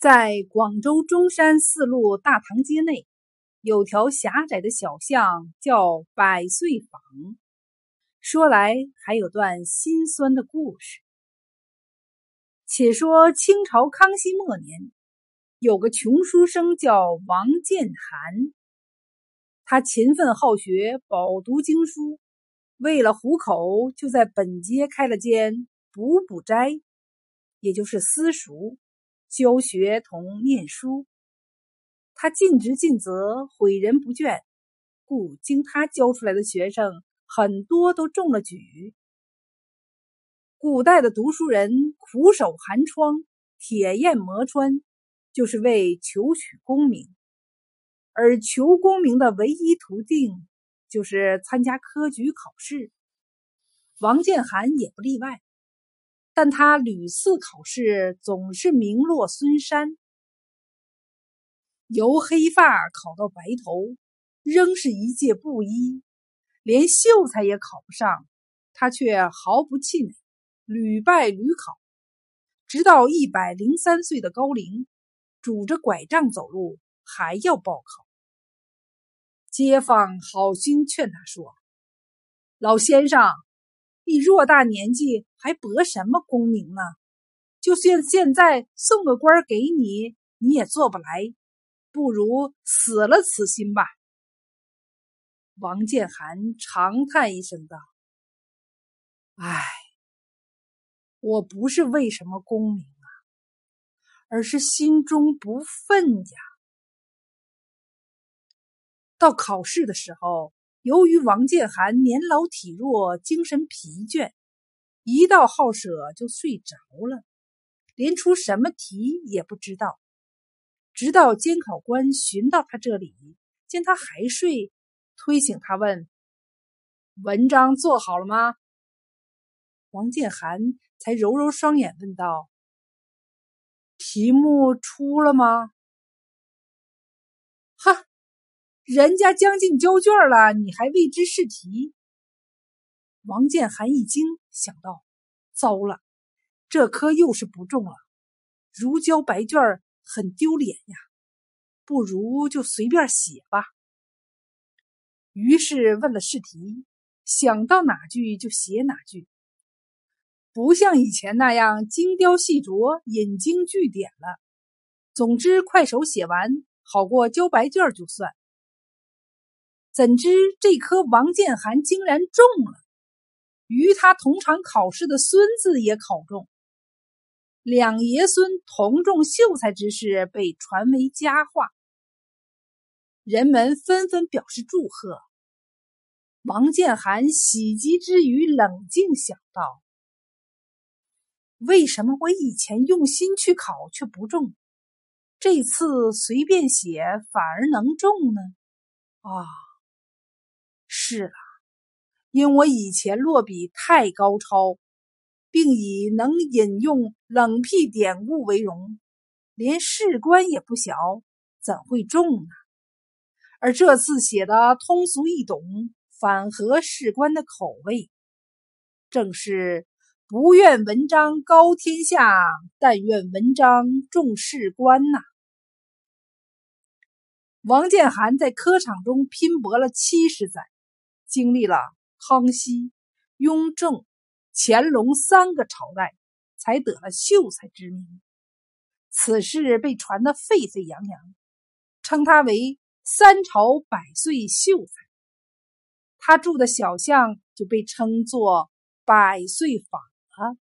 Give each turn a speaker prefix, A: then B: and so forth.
A: 在广州中山四路大堂街内，有条狭窄的小巷，叫百岁坊。说来还有段心酸的故事。且说清朝康熙末年，有个穷书生叫王建涵，他勤奋好学，饱读经书，为了糊口，就在本街开了间补补斋，也就是私塾。教学同念书，他尽职尽责，诲人不倦，故经他教出来的学生很多都中了举。古代的读书人苦守寒窗，铁砚磨穿，就是为求取功名，而求功名的唯一途径就是参加科举考试。王建涵也不例外。但他屡次考试总是名落孙山，由黑发考到白头，仍是一介布衣，连秀才也考不上。他却毫不气馁，屡败屡考，直到一百零三岁的高龄，拄着拐杖走路，还要报考。街坊好心劝他说：“老先生。”你偌大年纪还博什么功名呢？就算现在送个官给你，你也做不来，不如死了此心吧。王建涵长叹一声道：“唉，我不是为什么功名啊，而是心中不忿呀。”到考试的时候。由于王建涵年老体弱，精神疲倦，一到好舍就睡着了，连出什么题也不知道。直到监考官寻到他这里，见他还睡，推醒他问：“文章做好了吗？”王建涵才揉揉双眼问道：“题目出了吗？”人家将近交卷了，你还未知试题？王建涵一惊，想到：糟了，这科又是不中了。如交白卷很丢脸呀，不如就随便写吧。于是问了试题，想到哪句就写哪句，不像以前那样精雕细琢、引经据典了。总之，快手写完，好过交白卷就算。怎知这颗王建涵竟然中了，与他同场考试的孙子也考中，两爷孙同中秀才之事被传为佳话，人们纷纷表示祝贺。王建涵喜极之余，冷静想到：为什么我以前用心去考却不中，这次随便写反而能中呢？啊！是了，因我以前落笔太高超，并以能引用冷僻典故为荣，连士官也不小，怎会中呢？而这次写的通俗易懂，反合士官的口味，正是不愿文章高天下，但愿文章重士官呐。王建涵在科场中拼搏了七十载。经历了康熙、雍正、乾隆三个朝代，才得了秀才之名。此事被传得沸沸扬扬，称他为三朝百岁秀才。他住的小巷就被称作百岁坊了。